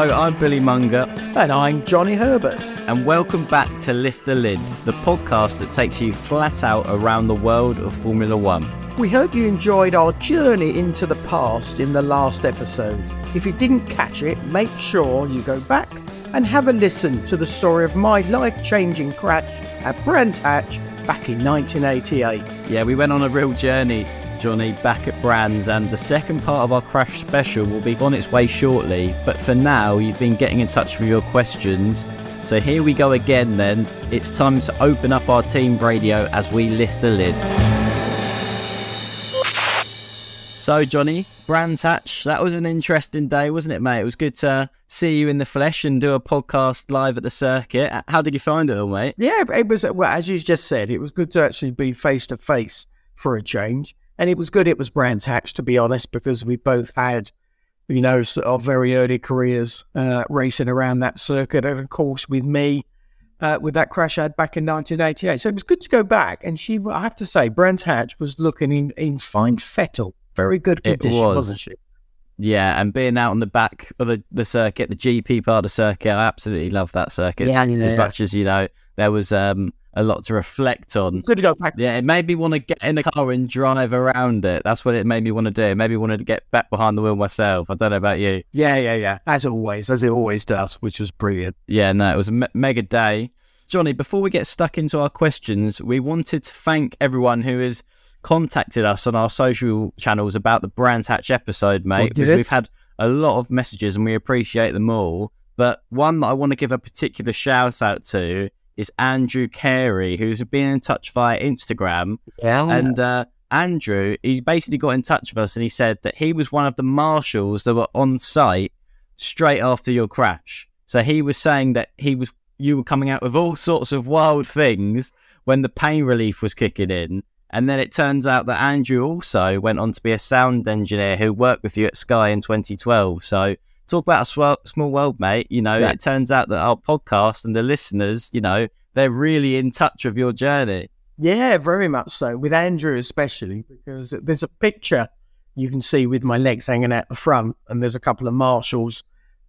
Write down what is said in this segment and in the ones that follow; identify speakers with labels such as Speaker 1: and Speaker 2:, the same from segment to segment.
Speaker 1: Hello, I'm Billy Monger,
Speaker 2: And I'm Johnny Herbert.
Speaker 1: and welcome back to Lift the Lid, the podcast that takes you flat out around the world of Formula One.
Speaker 2: We hope you enjoyed our journey into the past in the last episode. If you didn't catch it, make sure you go back and have a listen to the story of my life changing crash at Brands Hatch back in 1988.
Speaker 1: Yeah, we went on a real journey, Johnny, back at Brands, and the second part of our crash special will be on its way shortly. But for now, you've been getting in touch with your questions. So here we go again then. It's time to open up our team radio as we lift the lid. So, Johnny, Brands Hatch, that was an interesting day, wasn't it, mate? It was good to see you in the flesh and do a podcast live at the circuit. How did you find it all, mate?
Speaker 2: Yeah, it was, well, as you just said, it was good to actually be face to face for a change. And it was good it was Brands Hatch, to be honest, because we both had, you know, sort of very early careers uh, racing around that circuit. And of course, with me, uh, with that crash I had back in 1988. So it was good to go back. And she, I have to say, Brands Hatch was looking in, in fine fettle. Very good
Speaker 1: It
Speaker 2: condition,
Speaker 1: was.
Speaker 2: wasn't she?
Speaker 1: Yeah, and being out on the back of the, the circuit, the GP part of the circuit, I absolutely love that circuit.
Speaker 2: Yeah, yeah,
Speaker 1: as
Speaker 2: yeah.
Speaker 1: much as you know, there was um, a lot to reflect on.
Speaker 2: Good to go back.
Speaker 1: Yeah, it made me want to get in the car and drive around it. That's what it made me want to do. It made me wanted to get back behind the wheel myself. I don't know about you.
Speaker 2: Yeah, yeah, yeah. As always, as it always does, which was brilliant.
Speaker 1: Yeah, no, it was a me- mega day. Johnny, before we get stuck into our questions, we wanted to thank everyone who has contacted us on our social channels about the Brands Hatch episode, mate, because we've had a lot of messages and we appreciate them all. But one that I want to give a particular shout out to is Andrew Carey, who's been in touch via Instagram.
Speaker 2: Yeah.
Speaker 1: And uh, Andrew, he basically got in touch with us and he said that he was one of the marshals that were on site straight after your crash. So he was saying that he was you were coming out with all sorts of wild things when the pain relief was kicking in. And then it turns out that Andrew also went on to be a sound engineer who worked with you at Sky in 2012. So talk about a small, small world, mate. You know,
Speaker 2: Yeah.
Speaker 1: it turns out that our podcast and the listeners, you know, they're really in touch with your journey.
Speaker 2: Yeah, very much so. With Andrew especially, because there's a picture you can see with my legs hanging out the front, and there's a couple of marshals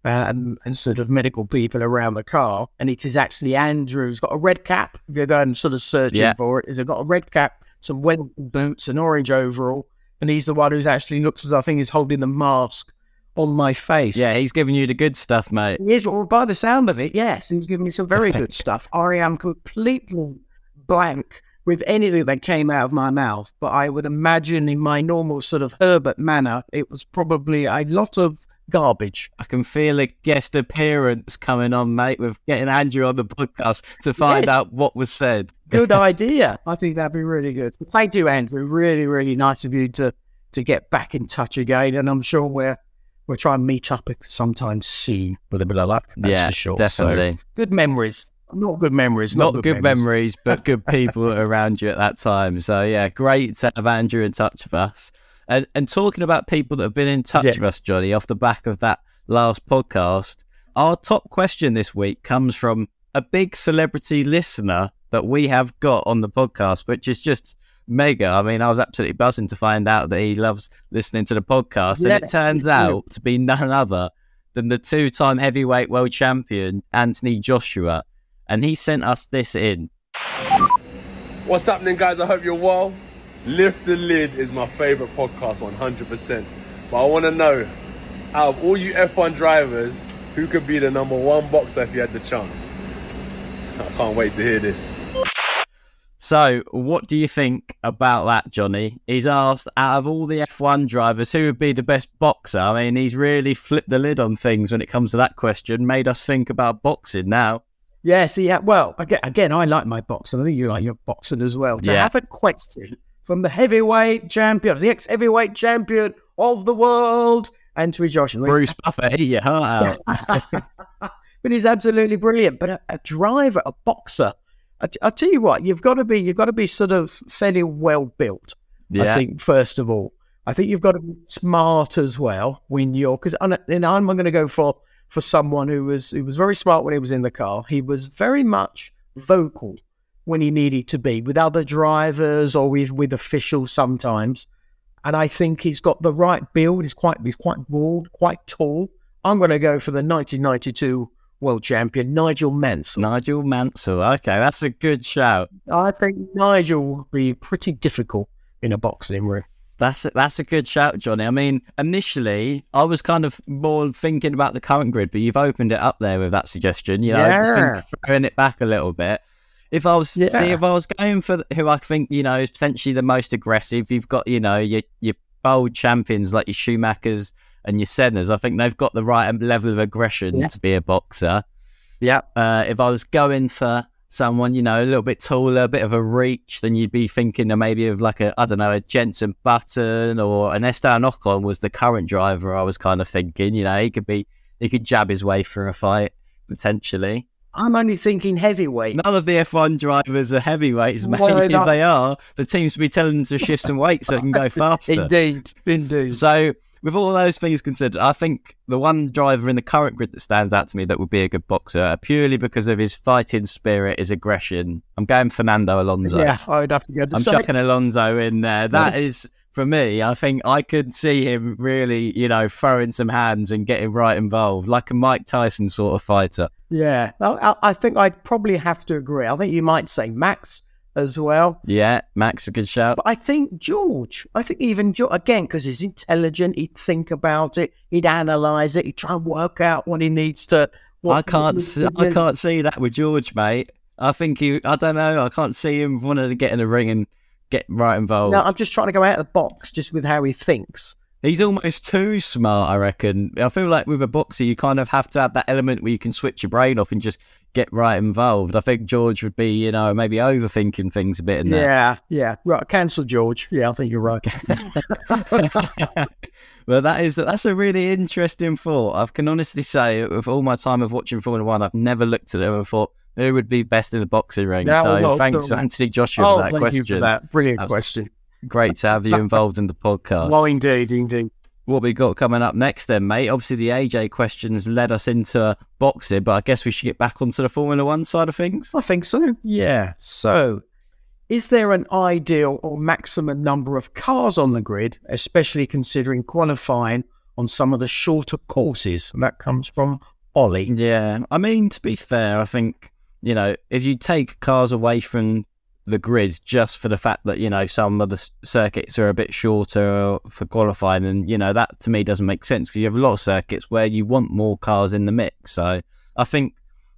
Speaker 2: uh, and, and sort of medical people around the car, and it is actually Andrew. He's got a red cap. If you're going sort of searching
Speaker 1: Yeah.
Speaker 2: for it, he's got a red cap, some Wellington boots, an orange overall, and he's the one who's actually looks as I think he's holding the mask on my face.
Speaker 1: Yeah, he's giving you the good stuff, mate.
Speaker 2: Yes, well, by the sound of it, yes, he's giving me some very good stuff. I am completely blank with anything that came out of my mouth, but I would imagine in my normal sort of Herbert manner, it was probably a lot of garbage.
Speaker 1: I can feel a guest appearance coming on, mate, with getting Andrew on the podcast to find
Speaker 2: Yes.
Speaker 1: out what was said.
Speaker 2: Good idea. I think that'd be really good. Thank you, Andrew. Really, really nice of you to to get back in touch again, and I'm sure we're we'll try and meet up sometime soon with a bit of luck. That's
Speaker 1: yeah,
Speaker 2: for sure. So,
Speaker 1: definitely.
Speaker 2: good memories not good memories.
Speaker 1: Not, good, memories. but good people around you at that time. So yeah, great to have Andrew in touch with us. And and talking about people that have been in touch
Speaker 2: Yes.
Speaker 1: with us, Johnny, off the back of that last podcast, our top question this week comes from a big celebrity listener that we have got on the podcast, which is just mega. I mean, I was absolutely buzzing to find out that he loves listening to the podcast,
Speaker 2: Yeah.
Speaker 1: and it turns out to be none other than the two-time heavyweight world champion Anthony Joshua, and he sent us this in.
Speaker 3: What's happening, guys? I hope you're well. Lift the Lid is my favorite podcast, 100%. But I want to know, out of all you F1 drivers, who could be the number one boxer if you had the chance? I can't wait to hear this.
Speaker 1: So, what do you think about that, Johnny? He's asked out of all the F1 drivers, who would be the best boxer? I mean, he's really flipped the lid on things when it comes to that question, made us think about boxing now.
Speaker 2: Yes, yeah. Well, again, again, I like my boxing. I think you like your boxing as well. To
Speaker 1: Yeah.
Speaker 2: have a question from the heavyweight champion, the ex-heavyweight champion of the world, Anthony Joshua. He's
Speaker 1: Bruce Buffer, eat your heart out.
Speaker 2: but he's absolutely brilliant. But a, a driver, a boxer, I, t- I tell you what, you've got to be, you've got to be sort of fairly well built. I think first of all, I think you've got to be smart as well when you're because and I'm going to go for for someone who was who was very smart when he was in the car. He was very much vocal when he needed to be with other drivers or with with officials sometimes. And I think he's got the right build. He's quite he's quite broad, quite tall. I'm going to go for the 1992 world champion Nigel Mansell.
Speaker 1: Nigel Mansell. Okay, that's a good shout.
Speaker 2: I think Nigel will be pretty difficult in a boxing ring.
Speaker 1: That's a, that's a good shout, Johnny. I mean, initially, I was kind of more thinking about the current grid, but you've opened it up there with that suggestion. You know,
Speaker 2: Yeah.
Speaker 1: think throwing it back a little bit. If I was see if I was going for who I think you know is potentially the most aggressive, you've got you know your your bold champions like your Schumachers and your Sennas. I think they've got the right level of aggression
Speaker 2: Yeah.
Speaker 1: to be a boxer.
Speaker 2: Yeah.
Speaker 1: Uh, if I was going for someone, you know, a little bit taller, a bit of a reach, then you'd be thinking of maybe of like a, I don't know, a Jensen Button or an Esteban Ocon was the current driver. I was kind of thinking, you know, he could be, he could jab his way through a fight potentially.
Speaker 2: I'm only thinking heavyweight.
Speaker 1: None of the F1 drivers are heavyweights, mate.
Speaker 2: Well,
Speaker 1: if they are, the teams would be telling them to shift some weight so they can go faster.
Speaker 2: Indeed, indeed.
Speaker 1: So, with all those things considered, I think the one driver in the current grid that stands out to me that would be a good boxer, uh, purely because of his fighting spirit, his aggression, I'm going Fernando Alonso.
Speaker 2: yeah, I would have to go to
Speaker 1: I'm
Speaker 2: same.
Speaker 1: chucking Alonso in there. That is, for me, I think I could see him really, you know, throwing some hands and getting right involved, like a Mike Tyson sort of fighter.
Speaker 2: Yeah, I, I- think I'd probably have to agree. I think you might say Max as well.
Speaker 1: Yeah, Max, a good shout.
Speaker 2: But I think George, I think even George, again, because he's intelligent, he'd think about it, he'd analyse it, he'd try and work out what he needs to. What
Speaker 1: I can't, see, I can't see that with George, mate. I think he, I don't know, I can't see him wanting to get in the ring and get right involved.
Speaker 2: No, I'm just trying to go out of the box just with how he thinks.
Speaker 1: He's almost too smart, I reckon. I feel like with a boxer, you kind of have to have that element where you can switch your brain off and just get right involved. I think George would be, you know, maybe overthinking things a bit in there.
Speaker 2: Yeah, yeah. Right, cancel George. Yeah, I think you're right.
Speaker 1: well, that is that's a really interesting thought. I can honestly say, with all my time of watching Formula One, I've never looked at it and thought who would be best in the boxing ring.
Speaker 2: No,
Speaker 1: so
Speaker 2: no,
Speaker 1: thanks,
Speaker 2: no.
Speaker 1: Anthony Joshua,
Speaker 2: oh,
Speaker 1: for that
Speaker 2: thank
Speaker 1: question.
Speaker 2: you for that. Brilliant question.
Speaker 1: Great to have you involved in the podcast.
Speaker 2: Well, indeed, indeed.
Speaker 1: what we got coming up next then, mate? Obviously, the AJ questions led us into boxing, but I guess we should get back onto the Formula One side of things.
Speaker 2: I think so. Yeah. So, is there an ideal or maximum number of cars on the grid, especially considering qualifying on some of the shorter courses? And that comes from Ollie.
Speaker 1: Yeah, I mean, to be fair, I think, you know, if you take cars away from the grid just for the fact that, you know, some of the circuits are a bit shorter for qualifying, and, you know, that to me doesn't make sense because you have a lot of circuits where you want more cars in the mix. So I think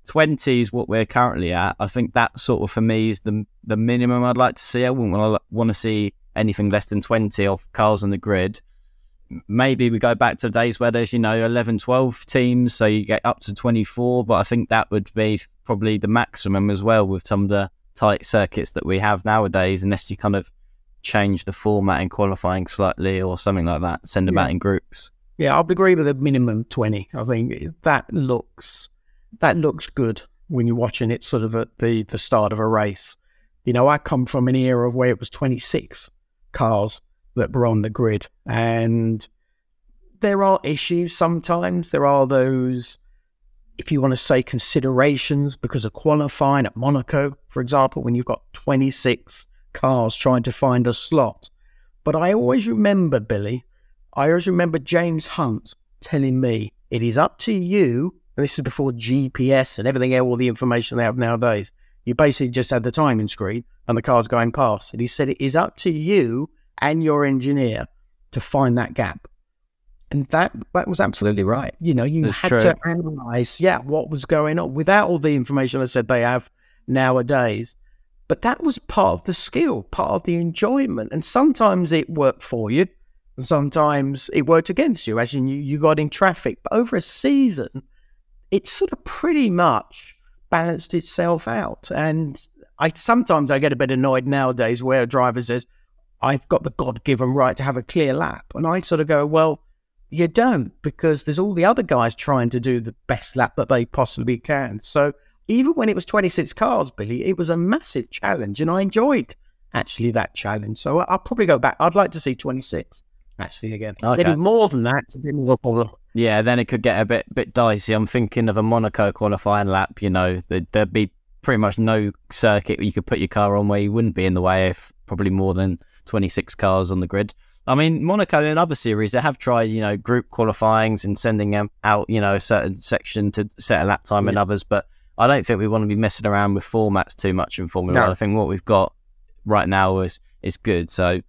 Speaker 1: 20 is what we're currently at. I think that sort of for me is the the minimum I'd like to see. I wouldn't want to want to see anything less than 20 of cars on the grid. Maybe we go back to the days where there's, you know, 11, 12 teams, so you get up to 24, but I think that would be probably the maximum as well with some of the tight circuits that we have nowadays, unless you kind of change the format in qualifying slightly or something like that, send them
Speaker 2: Yeah.
Speaker 1: out in groups.
Speaker 2: Yeah, i'd agree with a minimum 20. I think that looks that looks good. when you're watching it sort of at the, the start of a race. You know, I come from an era of where it was 26 cars that were on the grid. And there are issues sometimes. There are those, if you want to say, considerations because of qualifying at Monaco, for example, when you've got 26 cars trying to find a slot. But I always remember, Billy, I always remember James Hunt telling me, it is up to you, and this is before GPS and everything, all the information they have nowadays. You basically just had the timing screen and the car's going past. And he said, it is up to you and your engineer to find that gap. And that that was absolutely right. You know, you
Speaker 1: That's
Speaker 2: had
Speaker 1: true.
Speaker 2: to analyze, yeah, what was going on without all the information I said they have nowadays. But that was part of the skill, part of the enjoyment. And sometimes it worked for you, and sometimes it worked against you, as in you, you got in traffic. But over a season, it sort of pretty much balanced itself out. And I sometimes I get a bit annoyed nowadays where a driver says, I've got the God given right to have a clear lap. And I sort of go, well, you don't, because there's all the other guys trying to do the best lap that they possibly can. So even when it was 26 cars, Billy, it was a massive challenge. And I enjoyed actually that challenge. So I'll probably go back. I'd like to see 26 actually again.
Speaker 1: Okay.
Speaker 2: Maybe more than that. It's a bit more problem.
Speaker 1: Yeah, then it could get a bit bit dicey. I'm thinking of a Monaco qualifying lap. You know, there'd, there'd be pretty much no circuit where you could put your car on where you wouldn't be in the way if probably more than 26 cars on the grid. I mean, Monaco in other series, they have tried, you know, group qualifyings and sending them out, you know, a certain section to set a lap time in others. But I don't think we want to be messing around with formats too much in Formula
Speaker 2: No.
Speaker 1: One. I think what we've got right now is is good. So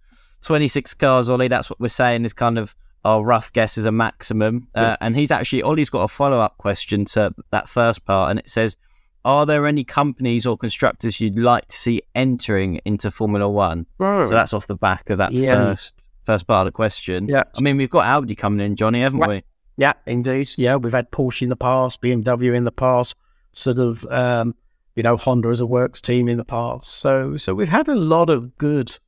Speaker 1: 26 cars, Ollie, that's what we're saying is kind of our rough guess is a maximum. Uh, and he's actually, Ollie's got a follow up question to that first part, and it says, Are there any companies or constructors you'd like to see entering into Formula One? So that's off the back of that
Speaker 2: Yeah.
Speaker 1: first first part of the question.
Speaker 2: Yeah.
Speaker 1: I mean, we've got Audi coming in, Johnny, haven't we?
Speaker 2: Yeah, indeed. Yeah, we've had Porsche in the past, BMW in the past, sort of, um, you know, Honda as a works team in the past. So, so we've had a lot of good,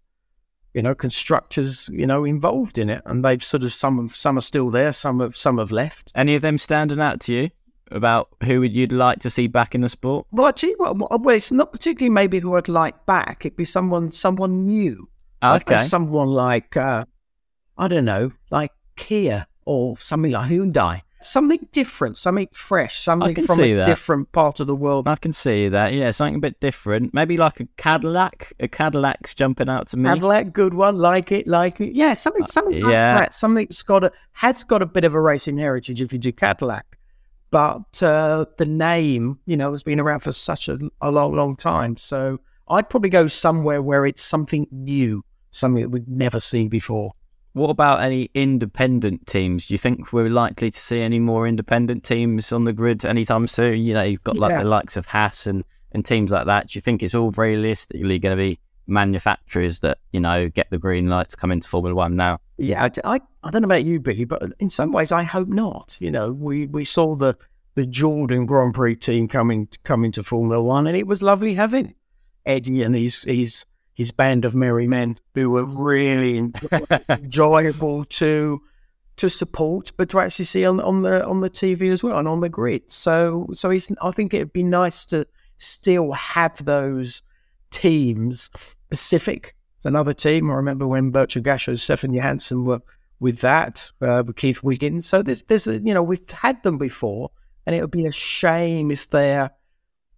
Speaker 2: you know, constructors, you know, involved in it, and they've sort of some of some are still there, some have some have left.
Speaker 1: Any of them standing out to you about who would you'd like to see back in the sport?
Speaker 2: Well, actually, well, uh, well, it's not particularly maybe who I'd like back. It'd be someone someone new. Ah, I'd go uh,
Speaker 1: Okay.
Speaker 2: someone like uh, I don't know, like Kia or something like Hyundai. Something different, something fresh, something from a
Speaker 1: that.
Speaker 2: different part of the world.
Speaker 1: I can see that. Yeah, something a bit different. Maybe like a Cadillac. A Cadillac's jumping out to me.
Speaker 2: Cadillac, good one, like it, like it. Yeah, something, uh, something like
Speaker 1: yeah.
Speaker 2: that. Something that's got a has got a bit of a racing heritage if you do Cadillac, but uh, the name, you know, has been around for such a, a long, long time. So I'd probably go somewhere where it's something new, something that we've never seen before.
Speaker 1: What about any independent teams? Do you think we're likely to see any more independent teams on the grid anytime soon? You know, you've got like
Speaker 2: Yeah.
Speaker 1: the likes of Haas and, and teams like that. Do you think it's all realistically going to be manufacturers that, you know, get the green light to come into Formula One now?
Speaker 2: Yeah, I, I, I don't know about you, Billy, but in some ways, I hope not. You know, we, we saw the the Jordan Grand Prix team coming coming to Formula One, and it was lovely having Eddie and his his his band of merry men who were really enjoyable to to support, but to actually see on on the on the TV as well and on the grid. So so it's, I think it'd be nice to still have those teams. Pacific, another team. I remember when Bertrand Gachot, Stefan Johansson were with that, uh, with Keith Wiggins. So there's, there's, you know, we've had them before, and it would be a shame if there,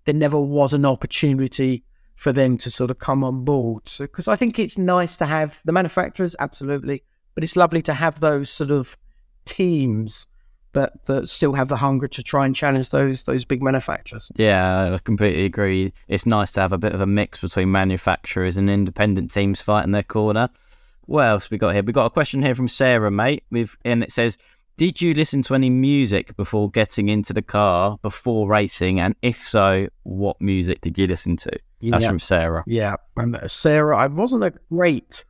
Speaker 2: there never was an opportunity for them to sort of come on board. Because I think it's nice to have the manufacturers, absolutely, but it's lovely to have those sort of teams that, that still have the hunger to try and challenge those those big manufacturers.
Speaker 1: Yeah, I completely agree. It's nice to have a bit of a mix between manufacturers and independent teams fighting their corner. What else we got here? We got a question here from Sarah, mate. With and it says, "Did you listen to any music before getting into the car before racing? And if so, what music did you listen to?" That's
Speaker 2: Yeah.
Speaker 1: from Sarah.
Speaker 2: Yeah, and uh, Sarah, I wasn't a great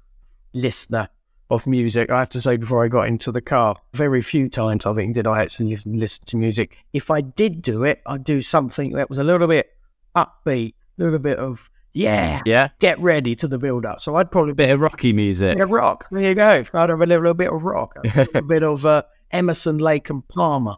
Speaker 2: listener of music. I have to say, before I got into the car, very few times I think did I actually listen, to music. If I did do it, I'd do something that was a little bit upbeat, a little bit of yeah,
Speaker 1: Yeah,
Speaker 2: get ready to the build up. So I'd probably be
Speaker 1: bit of rocky music.
Speaker 2: yeah, rock. There you go. I'd have a little bit of rock, a little bit of uh, Emerson, Lake and Palmer,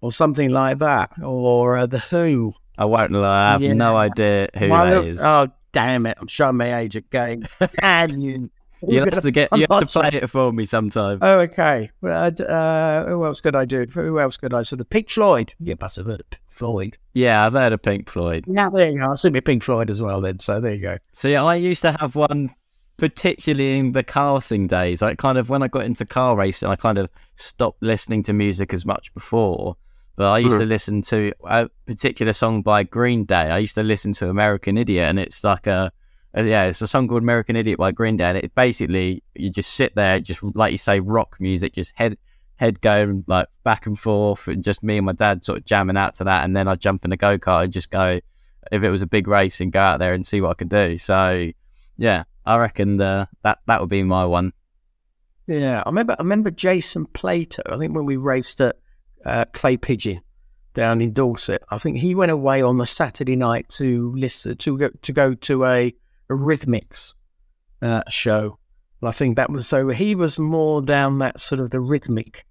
Speaker 2: or something like that, or uh, the Who.
Speaker 1: I won't lie. I have
Speaker 2: Yeah.
Speaker 1: no idea who
Speaker 2: My
Speaker 1: that
Speaker 2: little-
Speaker 1: is.
Speaker 2: Oh, damn it. I'm showing my age again. and you.
Speaker 1: You have to get. You have to play it for me sometime.
Speaker 2: Oh, okay. Well, uh, who else could I do? Who else could I sort of Pink Floyd? You must have heard of Pink Floyd.
Speaker 1: Yeah, I've heard of Pink Floyd.
Speaker 2: Now there you go. I'll see me Pink Floyd as well then. So there you go.
Speaker 1: See, I used to have one, particularly in the karting days. Like, kind of when I got into car racing, I kind of stopped listening to music as much before. But I used to listen to a particular song by Green Day. I used to listen to American Idiot, and it's like a, a- yeah, it's a song called American Idiot by Green Day. It basically you just sit there, just like you say, rock music, just head head going like back and forth, and just me and my dad sort of jamming out to that. And then I jump in the go kart and just go, if it was a big race, and go out there and see what I could do. So yeah, I reckon the, that that would be my one.
Speaker 2: Yeah, I remember. I remember Jason Plato. I think when we raced at uh, Clay Pigeon down in Dorset, I think he went away on the Saturday night to listen to go to go to a, a rhythmics uh, show. And I think that was so. He was more down that sort of the rhythmic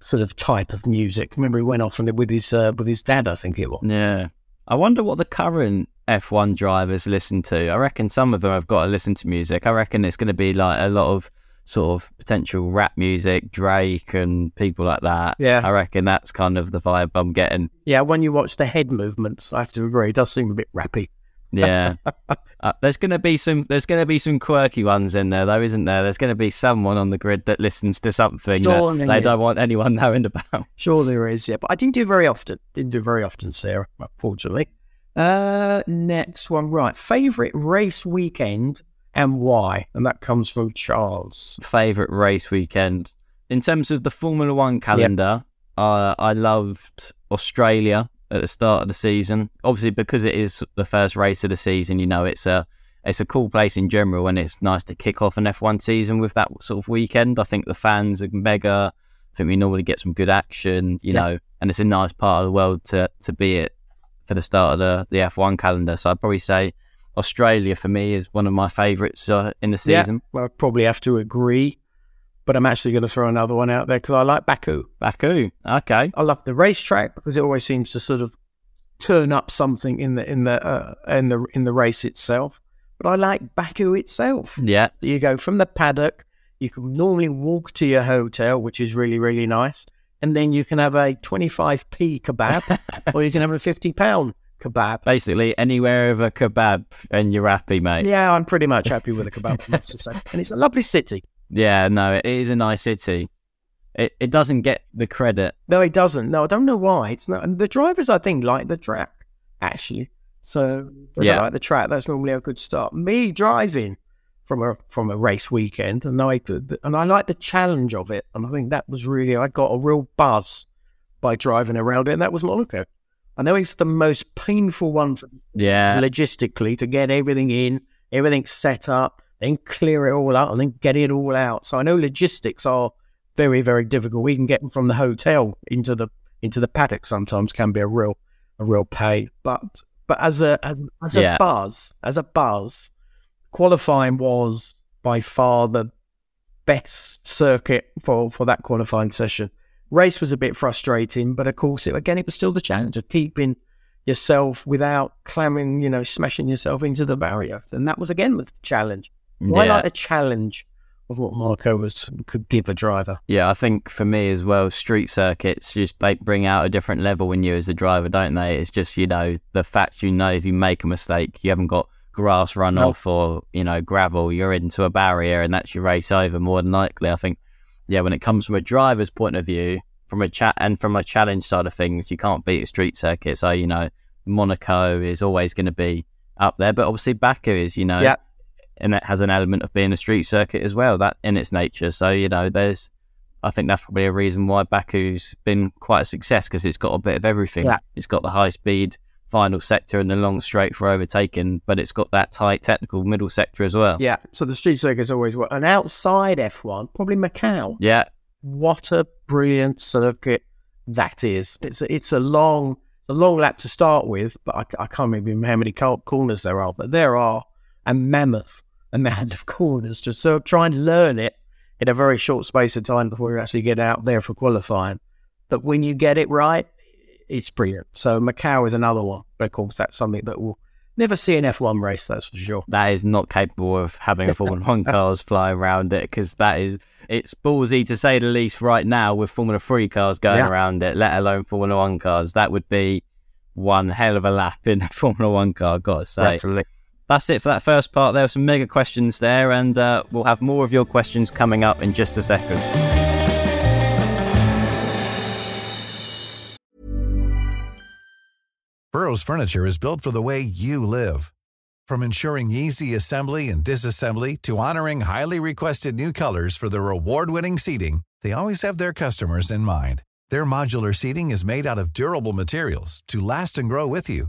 Speaker 2: sort of type of music. Remember, he went off and with his uh, with his dad. I think it was.
Speaker 1: Yeah, I wonder what the current F1 drivers listen to. I reckon some of them have got to listen to music. I reckon it's going to be like a lot of sort of potential rap music, Drake and people like that.
Speaker 2: Yeah.
Speaker 1: I reckon that's kind of the vibe I'm getting.
Speaker 2: Yeah, when you watch the head movements, I have to agree, it does seem a bit rappy.
Speaker 1: Yeah, uh, there's going to be some. There's going to be some quirky ones in there, though, isn't there? There's going to be someone on the grid that listens to something that they
Speaker 2: it.
Speaker 1: don't want anyone knowing about.
Speaker 2: Sure, there is, yeah, but I didn't do very often. Didn't do very often, Sarah, unfortunately. Uh, next one, right? Favorite race weekend and why? And that comes from Charles.
Speaker 1: favorite race weekend in terms of the Formula One calendar. Uh, I loved Australia at the start of the season. Obviously, because it is the first race of the season, you know it's a it's a cool place in general, and it's nice to kick off an F1 season with that sort of weekend. I think the fans are mega. I think we normally get some good action, you
Speaker 2: Yeah.
Speaker 1: know, and it's a nice part of the world to to be it for the start of the the F1 calendar. So I'd probably say Australia for me is one of my favourites uh, in the season.
Speaker 2: Yeah, well, I probably have to agree, but I'm actually going to throw another one out there because I like Baku.
Speaker 1: Baku, okay.
Speaker 2: I love the racetrack because it always seems to sort of turn up something in the in the uh, in the in the race itself. But I like Baku itself.
Speaker 1: Yeah,
Speaker 2: You go from the paddock, you can normally walk to your hotel, which is really, really nice. And then you can have a 25p kebab or you can have a 50 pound kebab.
Speaker 1: basically anywhere of a kebab and you're happy, mate. Yeah,
Speaker 2: I'm pretty much happy with a kebab, I must say. And it's a lovely city.
Speaker 1: No, it is a nice city. It it doesn't get the credit.
Speaker 2: No, it doesn't. No, I don't know why. It's not. And the drivers, I think, like the track, actually. So,
Speaker 1: Yeah.
Speaker 2: like the track, that's normally a good start. Me driving from a from a race weekend, and I and I like the challenge of it, and I think that was really I got a real buzz by driving around it, and that was Monaco. I know it's the most painful one for
Speaker 1: Yeah,
Speaker 2: logistically to get everything in, everything set up, then clear it all out, and then get it all out. So I know logistics are very, very difficult. We can get them from the hotel into the into the paddock sometimes can be a real a real pain. But but as a as, as a
Speaker 1: Yeah.
Speaker 2: buzz, as a buzz, qualifying was by far the best circuit for for that qualifying session. Race was a bit frustrating, but of course, it, again, it was still the challenge of keeping yourself without clamming, you know, smashing yourself into the barrier. And that was again the challenge. I
Speaker 1: Yeah.
Speaker 2: like the challenge of what Marco was could give a driver.
Speaker 1: yeah. I think for me as well, street circuits just they bring out a different level in you as a driver, don't they? It's just you know the fact you know if you make a mistake, you haven't got grass runoff or you know gravel, you're into a barrier and that's your race over more than likely. I think yeah, when it comes from a driver's point of view, from a chat and from a challenge side of things, you can't beat a street circuit. So you know, Monaco is always going to be up there, but obviously Baku is, you know,
Speaker 2: Yeah.
Speaker 1: And it has an element of being a street circuit as well, that in its nature. So you know, there's, I think that's probably a reason why Baku's been quite a success because it's got a bit of everything.
Speaker 2: Yeah.
Speaker 1: It's got the high speed final sector and the long straight for overtaking, but it's got that tight technical middle sector as well.
Speaker 2: Yeah. So the street circuit's always what an outside F1, probably Macau.
Speaker 1: Yeah,
Speaker 2: What a brilliant circuit that is. It's a, it's a long a long lap to start with, but I, I can't remember how many corners there are, but there are a mammoth amount of corners. to so try and learn it in a very short space of time before you actually get out there for qualifying. But when you get it right, it's brilliant. So Macau is another one, but of course that's something that we'll never see an F1 race. That's for sure.
Speaker 1: That is not capable of having a Formula One cars fly around it because that is it's ballsy to say the least. Right now, with Formula Three cars going
Speaker 2: Yeah.
Speaker 1: around it, let alone Formula One cars, that would be one hell of a lap in a Formula One car. Got to say.
Speaker 2: Definitely.
Speaker 1: That's it for that first part. There were some mega questions there, and uh, we'll have more of your questions coming up in just a second.
Speaker 4: Burrow's furniture is built for the way you live. From ensuring easy assembly and disassembly to honoring highly requested new colors for their award-winning seating, they always have their customers in mind. Their modular seating is made out of durable materials to last and grow with you.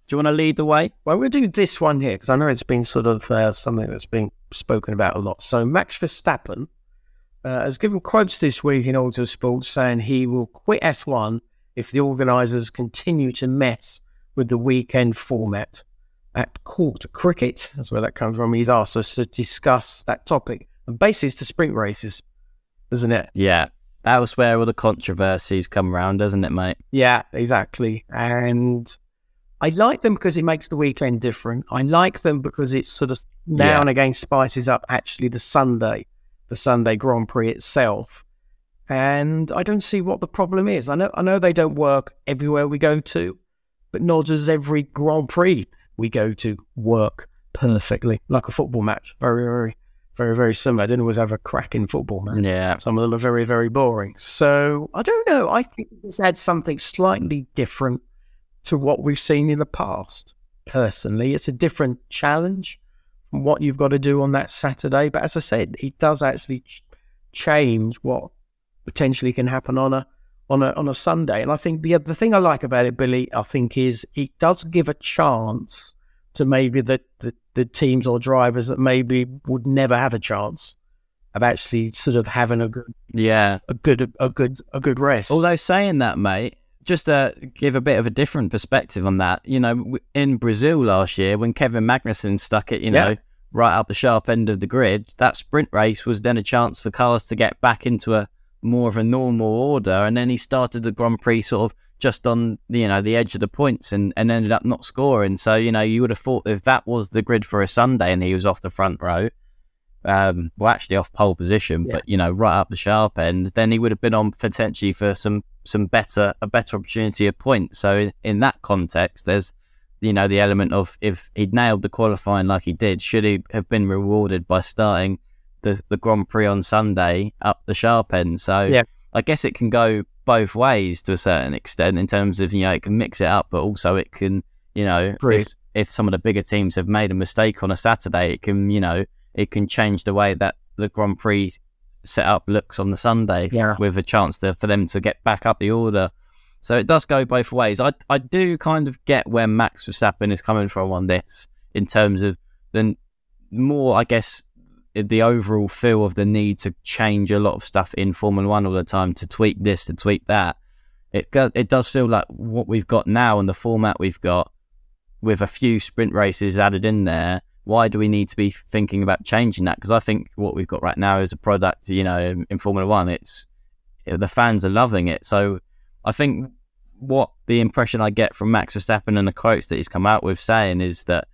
Speaker 1: Do you want to lead the way?
Speaker 2: Well, we'll do this one here because I know it's been sort of uh, something that's been spoken about a lot. So Max Verstappen uh, has given quotes this week in Autosport saying he will quit F1 if the organisers continue to mess with the weekend format. At court cricket, that's where that comes from. He's asked us to discuss that topic. And it's the sprint races, isn't it?
Speaker 1: Yeah, that was where all the controversies come around, doesn't it, mate?
Speaker 2: Yeah, exactly. And I like them because it makes the weekend different. I like them because it's sort of now
Speaker 1: Yeah.
Speaker 2: and again spices up actually the Sunday, the Sunday Grand Prix itself. And I don't see what the problem is. I know I know they don't work everywhere we go to, but nor does every Grand Prix we go to work perfectly. Like a football match. Very, very, very, very similar. I didn't always have a cracking football match.
Speaker 1: Yeah.
Speaker 2: Some of them are very, very boring. So I don't know. I think this adds something slightly different to what we've seen in the past. Personally, it's a different challenge from what you've got to do on that Saturday. But as I said, it does actually ch- change what potentially can happen on a on a on a Sunday. And I think the the thing I like about it, Billy, I think is it does give a chance to maybe the, the, the teams or drivers that maybe would never have a chance of actually sort of having a good
Speaker 1: Yeah.
Speaker 2: a good a good a good rest.
Speaker 1: Although saying that, mate, just to give a bit of a different perspective on that, you know, in Brazil last year when Kevin Magnussen stuck it, you know,
Speaker 2: Yeah.
Speaker 1: right up the sharp end of the grid, that sprint race was then a chance for cars to get back into a more of a normal order, and then he started the Grand Prix sort of just on you know the edge of the points and, and ended up not scoring. So you know you would have thought if that was the grid for a Sunday and he was off the front row, um, well, actually off pole position,
Speaker 2: Yeah.
Speaker 1: but you know, right up the sharp end, then he would have been on potentially for some some better a better opportunity of points. So in, in that context, there's you know the element of if he'd nailed the qualifying like he did, should he have been rewarded by starting the the Grand Prix on Sunday up the sharp end? So
Speaker 2: Yeah.
Speaker 1: I guess it can go both ways to a certain extent in terms of you know it can mix it up, but also it can you know if, if some of the bigger teams have made a mistake on a Saturday, it can you know it can change the way that the Grand Prix setup looks on the Sunday
Speaker 2: Yeah.
Speaker 1: with a chance to, for them to get back up the order. So it does go both ways. I I do kind of get where Max Verstappen is coming from on this in terms of the more, I guess, the overall feel of the need to change a lot of stuff in Formula One all the time to tweak this, to tweak that. It it does feel like what we've got now and the format we've got with a few sprint races added in there. Why do we need to be thinking about changing that? Because I think what we've got right now is a product, you know, in, in Formula One. It's the fans are loving it. So I think what the impression I get from Max Verstappen and the quotes that he's come out with saying is that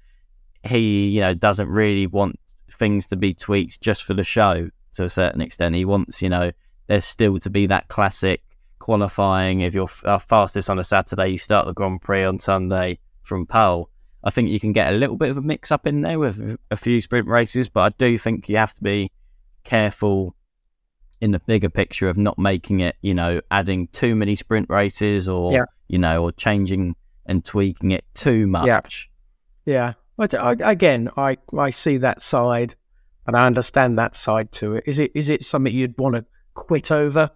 Speaker 1: he, you know, doesn't really want things to be tweaked just for the show to a certain extent. He wants, you know, there's still to be that classic qualifying. If you're uh, fastest on a Saturday, you start the Grand Prix on Sunday from pole. I think you can get a little bit of a mix up in there with a few sprint races, but I do think you have to be careful in the bigger picture of not making it, you know, adding too many sprint races or,
Speaker 2: Yeah.
Speaker 1: you know, or changing and tweaking it too much.
Speaker 2: Yeah. Yeah. But uh, again, I, I see that side and I understand that side to it. Is it is it something you'd want to quit over?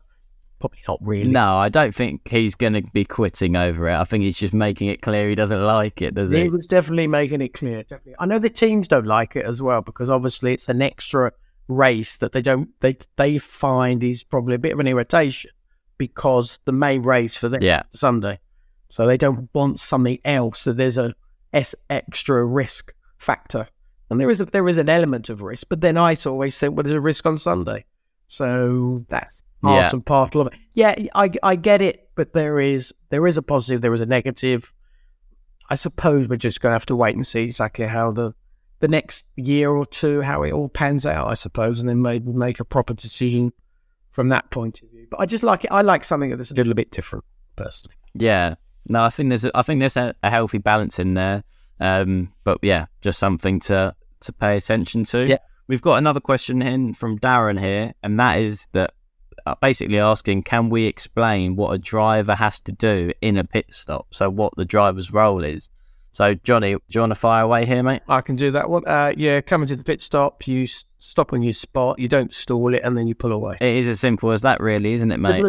Speaker 2: Probably not really.
Speaker 1: No, I don't think he's going to be quitting over it. I think he's just making it clear he doesn't like it, does
Speaker 2: He
Speaker 1: he?
Speaker 2: was definitely making it clear. Definitely, I know the teams don't like it as well because obviously it's an extra race that they don't they they find is probably a bit of an irritation because the main race for them
Speaker 1: Yeah.
Speaker 2: is Sunday, so they don't want something else. So there's a s extra risk factor, and there is a, there is an element of risk. But then I always think, well, there's a risk on Sunday, so that's part
Speaker 1: Yeah.
Speaker 2: and parcel of it. Yeah, I I get it, but there is there is a positive, there is a negative. I suppose we're just going to have to wait and see exactly how the the next year or two how it all pans out. I suppose, and then maybe make a proper decision from that point of view. But I just like it. I like something that's a little bit different, personally.
Speaker 1: Yeah. No, I think there's a, I think there's a, a healthy balance in there. Um, but yeah, just something to to pay attention to.
Speaker 2: Yeah.
Speaker 1: We've got another question in from Darren here, and that is that uh, basically asking, can we explain what a driver has to do in a pit stop? So what the driver's role is. So Johnny, do you want to fire away here, mate?
Speaker 2: I can do that one. Uh, yeah, coming to the pit stop, you stop on your spot, you don't stall it, and then you pull away.
Speaker 1: It is as simple as that, really, isn't it, mate?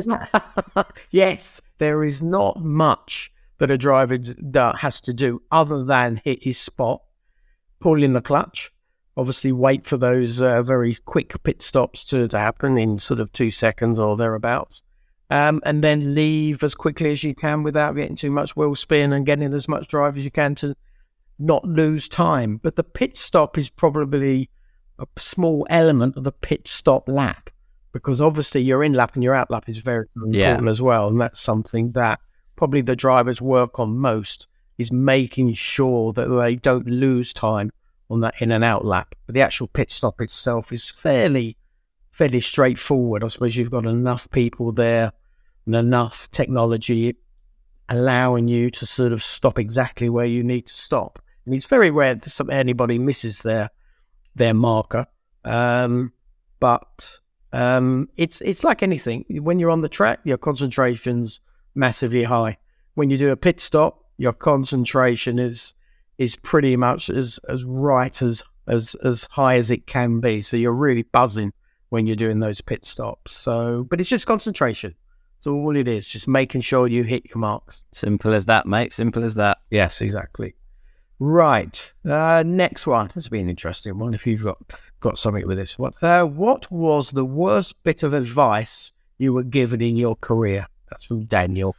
Speaker 2: yes, there is not much that a driver d- da- has to do other than hit his spot, pull in the clutch, obviously wait for those uh, very quick pit stops to, to happen in sort of two seconds or thereabouts, um, and then leave as quickly as you can without getting too much wheel spin and getting as much drive as you can to not lose time. But the pit stop is probably a small element of the pit stop lap because obviously your in lap and your out lap is very
Speaker 1: Yeah.
Speaker 2: important as well. And that's something that probably the drivers work on most is making sure that they don't lose time on that in and out lap. But the actual pit stop itself is fairly, fairly straightforward. I suppose you've got enough people there and enough technology allowing you to sort of stop exactly where you need to stop. And it's very rare that anybody misses their their marker. Um, but um, it's it's like anything. When you're on the track, your concentration's massively high. When you do a pit stop, your concentration is is pretty much as as right as as as high as it can be. So you're really buzzing when you're doing those pit stops. So, but it's just concentration. So all it is, just making sure you hit your marks.
Speaker 1: Simple as that, mate. Simple as that.
Speaker 2: Yes, exactly. Right. Uh, next one. This will be an interesting one if you've got, got something with this one. Uh, what was the worst bit of advice you were given in your career? That's from Daniel.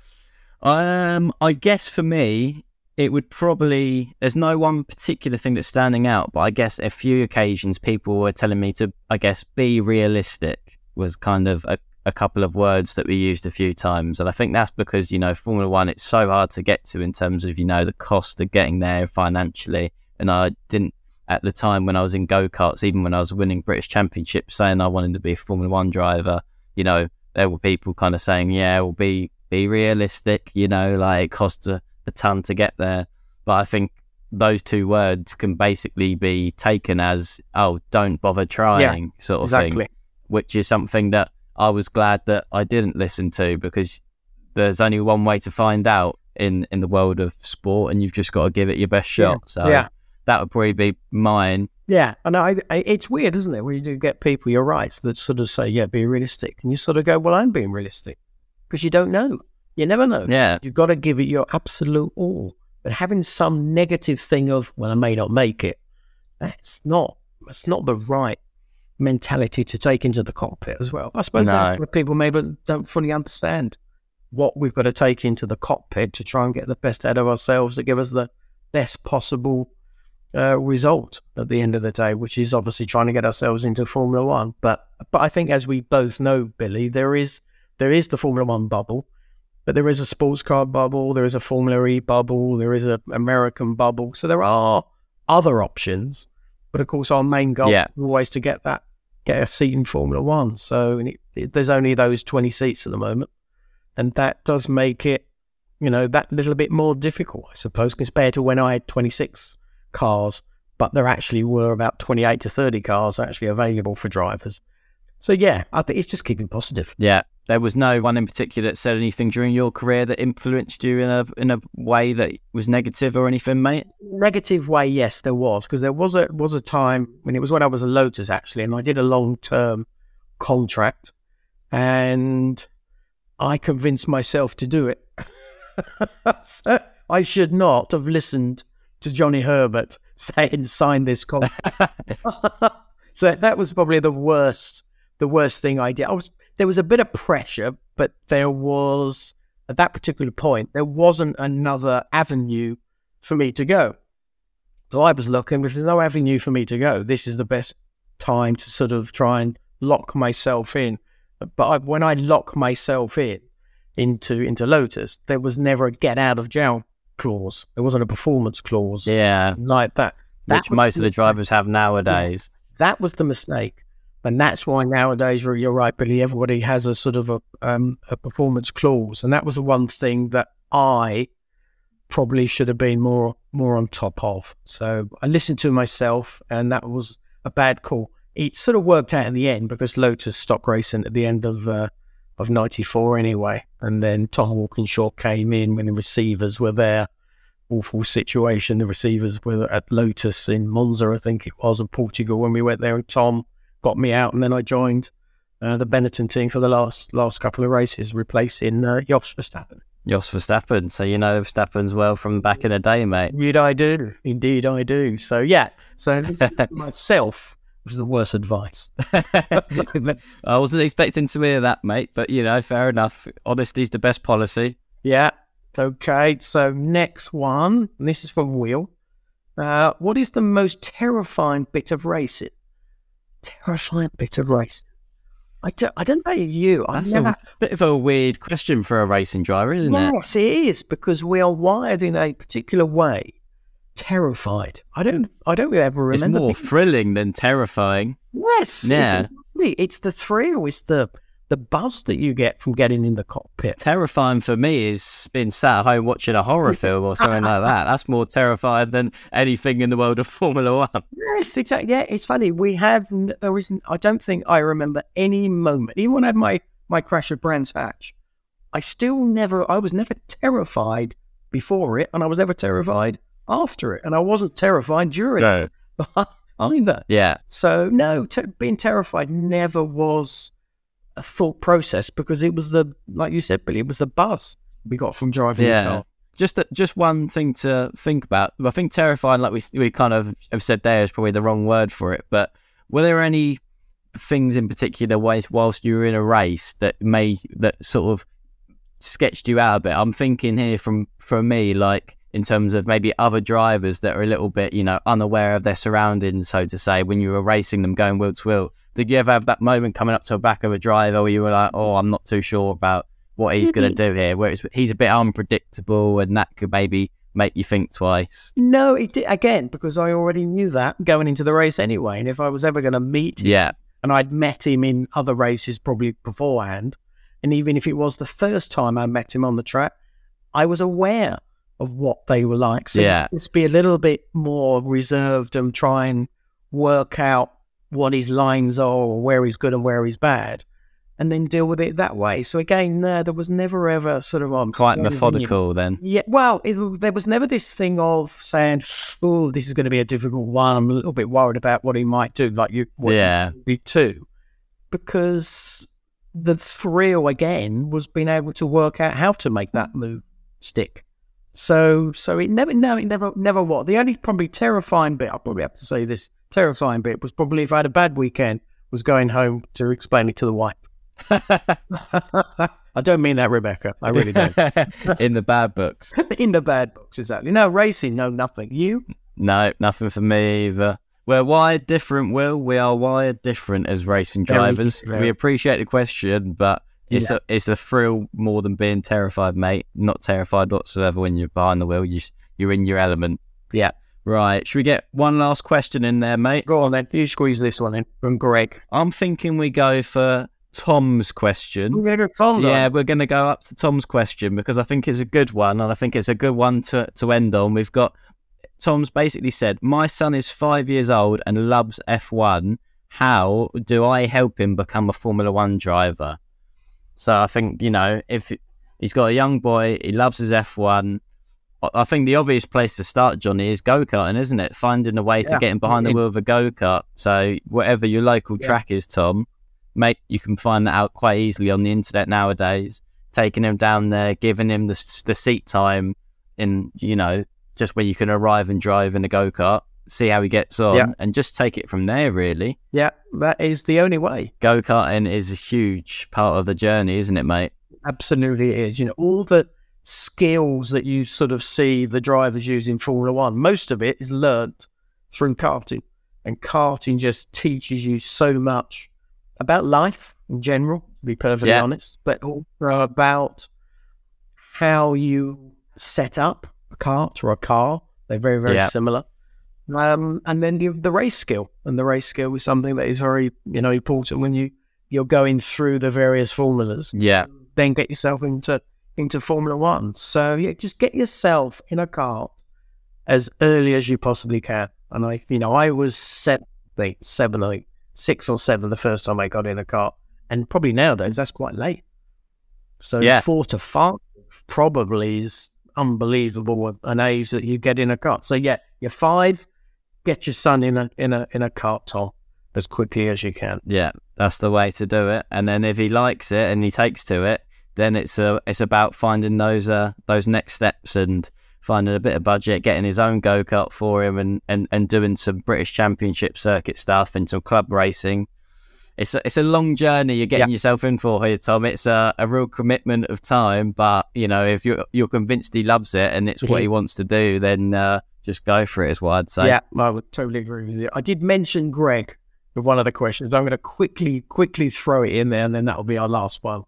Speaker 1: Um, I guess for me, it would probably. There's no one particular thing that's standing out, but I guess a few occasions people were telling me to, I guess, be realistic was kind of a, a couple of words that we used a few times, and I think that's because you know Formula One, it's so hard to get to in terms of you know the cost of getting there financially, and I didn't at the time when I was in go karts, even when I was winning British Championships, saying I wanted to be a Formula One driver, you know, there were people kind of saying, "Yeah, we'll be be realistic," you know, like it costs a, a ton to get there. But I think those two words can basically be taken as, "Oh, don't bother trying," sort of
Speaker 2: exactly.
Speaker 1: thing, which is something that I was glad that I didn't listen to because there's only one way to find out in in the world of sport, and you've just got to give it your best
Speaker 2: Yeah.
Speaker 1: shot. So
Speaker 2: Yeah.
Speaker 1: that would probably be mine.
Speaker 2: Yeah, and I, I, it's weird, isn't it, when you do get people, you're right, that sort of say, yeah, be realistic. And you sort of go, well, I'm being realistic because you don't know. You never know.
Speaker 1: Yeah.
Speaker 2: You've got to give it your absolute all. But having some negative thing of, well, I may not make it, that's not, that's not the right mentality to take into the cockpit as well. I suppose
Speaker 1: No.
Speaker 2: that's what people maybe don't fully understand what we've got to take into the cockpit to try and get the best out of ourselves to give us the best possible uh, result at the end of the day, which is obviously trying to get ourselves into Formula One. But but I think as we both know, Billy, there is there is the Formula One bubble, but there is a sports car bubble, there is a Formula E bubble, there is an American bubble. So there are other options, but of course our main goal
Speaker 1: Yeah.
Speaker 2: is always to get that get a seat in Formula One. So and it, it, there's only those twenty seats at the moment. and that does make it, you know, that little bit more difficult, I suppose, compared to when I had 26 cars, but there actually were about 28 to 30 cars actually available for drivers. So yeah, I think it's just keeping positive.
Speaker 1: Yeah, there was no one in particular that said anything during your career that influenced you in a in a way that was negative or anything, mate.
Speaker 2: Negative way, yes, there was because there was a was a time when it was when I was a Lotus actually, and I did a long term contract, and I convinced myself to do it. so I should not have listened to Johnny Herbert saying sign this contract. so that was probably the worst the worst thing I did. I was there was a bit of pressure, but there was at that particular point there wasn't another avenue for me to go. So I was looking, if there's no avenue for me to go, this is the best time to sort of try and lock myself in. But I, when I lock myself in into into Lotus, there was never a get out of jail clause. There wasn't a performance clause.
Speaker 1: Yeah,
Speaker 2: like that. that
Speaker 1: which most of the drivers have nowadays.
Speaker 2: That was the mistake. And that's why nowadays, you're right, Billy, everybody has a sort of a, um, a performance clause. And that was the one thing that I probably should have been more more on top of. So I listened to myself, and that was a bad call. It sort of worked out in the end because Lotus stopped racing at the end of uh, of '94 anyway, and then Tom Walkinshaw came in when the receivers were there. Awful situation. The receivers were at Lotus in Monza, I think it was, in Portugal when we went there, and Tom got me out, and then I joined uh, the Benetton team for the last last couple of races, replacing uh, Jos Verstappen.
Speaker 1: Jos Verstappen. So you know Verstappen's well from back in the day, mate.
Speaker 2: Indeed, I do. Indeed, I do. So yeah. So myself was the worst advice.
Speaker 1: I wasn't expecting to hear that, mate. But you know, fair enough. Honesty's the best policy.
Speaker 2: Yeah. Okay. So next one. this is from Will. Uh, what is the most terrifying bit of racing? Terrifying bit of racing. I don't, I don't know you. I
Speaker 1: That's
Speaker 2: never...
Speaker 1: a bit of a weird question for a racing driver, isn't
Speaker 2: yes,
Speaker 1: it?
Speaker 2: Yes, it is because we are wired in a particular way. Terrified. I don't. I don't ever remember.
Speaker 1: It's more
Speaker 2: being...
Speaker 1: thrilling than terrifying.
Speaker 2: Yes.
Speaker 1: Yeah.
Speaker 2: It's, it's the thrill. It's the the buzz that you get from getting in the cockpit.
Speaker 1: Terrifying for me is being sat at home watching a horror film or something like that. That's more terrifying than anything in the world of Formula One.
Speaker 2: Yes, exactly. Yeah, it's funny. We have there isn't. I don't think I remember any moment, even when I had my my crash at Brands Hatch. I still never. I was never terrified before it, and I was never terrified after it, and I wasn't terrified during
Speaker 1: no.
Speaker 2: it either.
Speaker 1: Yeah.
Speaker 2: So no, t- being terrified never was a thought process because it was the like you said, Billy, it was the buzz we got from driving
Speaker 1: yeah.
Speaker 2: the car.
Speaker 1: Just just one thing to think about. I think terrifying, like we we kind of have said there, is probably the wrong word for it. But were there any things in particular ways whilst you were in a race that may that sort of sketched you out a bit? I'm thinking here from for me, like in terms of maybe other drivers that are a little bit, you know, unaware of their surroundings, so to say, when you were racing them going wheel to wheel. Did you ever have that moment coming up to the back of a driver where you were like, oh, I'm not too sure about what he's going to do here, where he's a bit unpredictable and that could maybe make you think twice?
Speaker 2: No, it did, again, because I already knew that going into the race anyway. And if I was ever going to meet him,
Speaker 1: yeah.
Speaker 2: and I'd met him in other races probably beforehand, and even if it was the first time I met him on the track, I was aware of what they were like. So
Speaker 1: yeah.
Speaker 2: let's be a little bit more reserved and try and work out what his lines are or where he's good and where he's bad and then deal with it that way. So again, no, there was never ever sort of oh, on
Speaker 1: quite methodical then.
Speaker 2: Yeah, well, it, there was never this thing of saying, "Oh, this is going to be a difficult one." I'm a little bit worried about what he might do, like you,
Speaker 1: yeah,
Speaker 2: be too, because the thrill again was being able to work out how to make that move stick. So, so it never, no, it never, never what. The only probably terrifying bit, I'll probably have to say this terrifying bit was probably if I had a bad weekend, was going home to explain it to the wife. I don't mean that, Rebecca. I really don't.
Speaker 1: In the bad books.
Speaker 2: In the bad books, exactly. No racing, no nothing. You?
Speaker 1: No, nothing for me either. We're wired different, Will. We are wired different as racing drivers. Very, very. We appreciate the question, but it's yeah. a it's a thrill more than being terrified, mate. Not terrified whatsoever when you're behind the wheel. You you're in your element.
Speaker 2: Yeah.
Speaker 1: Right. Should we get one last question in there, mate?
Speaker 2: Go on then. You squeeze this one in from Greg.
Speaker 1: I'm thinking we go for Tom's question.
Speaker 2: We're Tom's
Speaker 1: Yeah,
Speaker 2: on.
Speaker 1: we're going to go up to Tom's question because I think it's a good one, and I think it's a good one to, to end on. We've got Tom's basically said, My son is five years old and loves F1. How do I help him become a Formula One driver? So I think, you know, if he's got a young boy, he loves his F1. I- think the obvious place to start, Johnny, is go karting, isn't it? Finding a way to get him behind the wheel of a go kart. So whatever your local
Speaker 2: Yeah.
Speaker 1: track is, Tom, mate, you can find that out quite easily on the internet nowadays. Taking him down there, giving him the the seat time in you know just where you can arrive and drive in a go kart, see how he gets on,
Speaker 2: Yeah.
Speaker 1: and just take it from there. Really,
Speaker 2: Yeah, that is the only way.
Speaker 1: go karting is a huge part of the journey, isn't it, mate?
Speaker 2: Absolutely it is. You know, all the skills that you sort of see the drivers use in Formula One, most of it is learnt through karting. And karting just teaches you so much about life in general, to be perfectly
Speaker 1: Yeah.
Speaker 2: honest, but also about how you set up a cart or a car. They're very, very
Speaker 1: Yeah.
Speaker 2: similar. Um, and then you, the race skill, and the race skill is something that is very, you know, important when you you're going through the various formulas
Speaker 1: Yeah,
Speaker 2: then get yourself into into Formula One. So yeah, just get yourself in a cart as early as you possibly can. And I, you know, I was seven, think, seven, I six or seven the first time I got in a cart, and probably nowadays that's quite late. So
Speaker 1: Yeah.
Speaker 2: four to five probably is unbelievable an age that you get in a cart. So yeah, you're five, get your son in a in a in a cart, Tom, as quickly as you can.
Speaker 1: yeah, that's the way to do it. And then if he likes it and he takes to it, then it's a it's about finding those uh those next steps and finding a bit of budget, getting his own go kart for him, and, and and doing some British Championship circuit stuff and some club racing. It's a, it's a long journey you're getting
Speaker 2: Yeah.
Speaker 1: yourself in for here, Tom. It's a, a real commitment of time, but you know if you're you're convinced he loves it and it's what he wants to do, then uh, just go for it. Is what I'd say.
Speaker 2: Yeah, I would totally agree with you. I did mention Greg with one of the questions. I'm going to quickly, quickly throw it in there, and then that'll be our last one.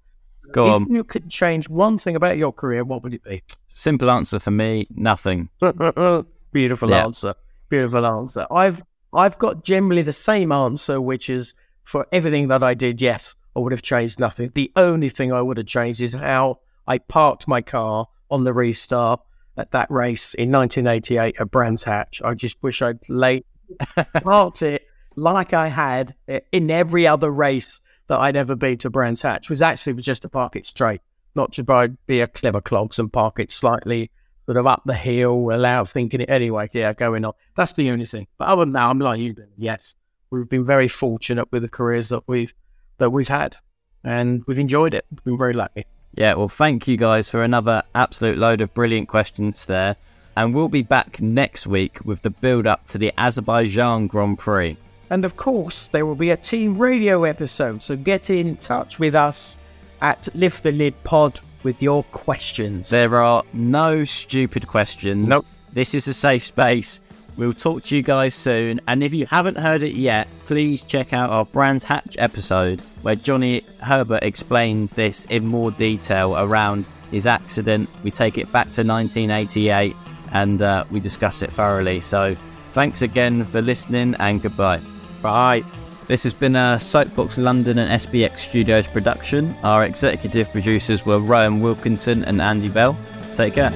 Speaker 1: Go
Speaker 2: if
Speaker 1: on.
Speaker 2: you could change one thing about your career, what would it be?
Speaker 1: Simple answer for me: nothing.
Speaker 2: Beautiful
Speaker 1: Yeah.
Speaker 2: answer. Beautiful answer. I've I've got generally the same answer, which is for everything that I did. Yes, I would have changed nothing. The only thing I would have changed is how I parked my car on the restart at that race in 1988 at Brands Hatch. I just wish I'd laid parked it like I had in every other race that I'd ever been to Brands Hatch. Was actually was just to park it straight, not to be a clever clogs and park it slightly sort of up the hill, allow thinking it anyway. Yeah, going on. That's the only thing. But other than that, I'm like you. Yes, we've been very fortunate with the careers that we've that we've had, and we've enjoyed it. We've been very lucky.
Speaker 1: Yeah, well, thank you guys for another absolute load of brilliant questions there. And we'll be back next week with the build up to the Azerbaijan Grand Prix.
Speaker 2: And of course, there will be a team radio episode. So get in touch with us at Lift the Lid Pod with your questions.
Speaker 1: There are no stupid questions.
Speaker 2: Nope.
Speaker 1: This is a safe space. We'll talk to you guys soon. And if you haven't heard it yet, please check out our Brands Hatch episode where Johnny Herbert explains this in more detail around his accident. We take it back to 1988 and uh, we discuss it thoroughly. So thanks again for listening and goodbye.
Speaker 2: Bye.
Speaker 1: This has been a Soapbox London and SBX Studios production. Our executive producers were Rowan Wilkinson and Andy Bell. Take care.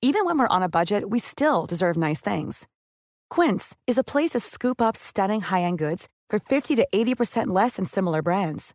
Speaker 5: Even when we're on a budget, we still deserve nice things. Quince is a place to scoop up stunning high end goods for 50 to 80% less than similar brands.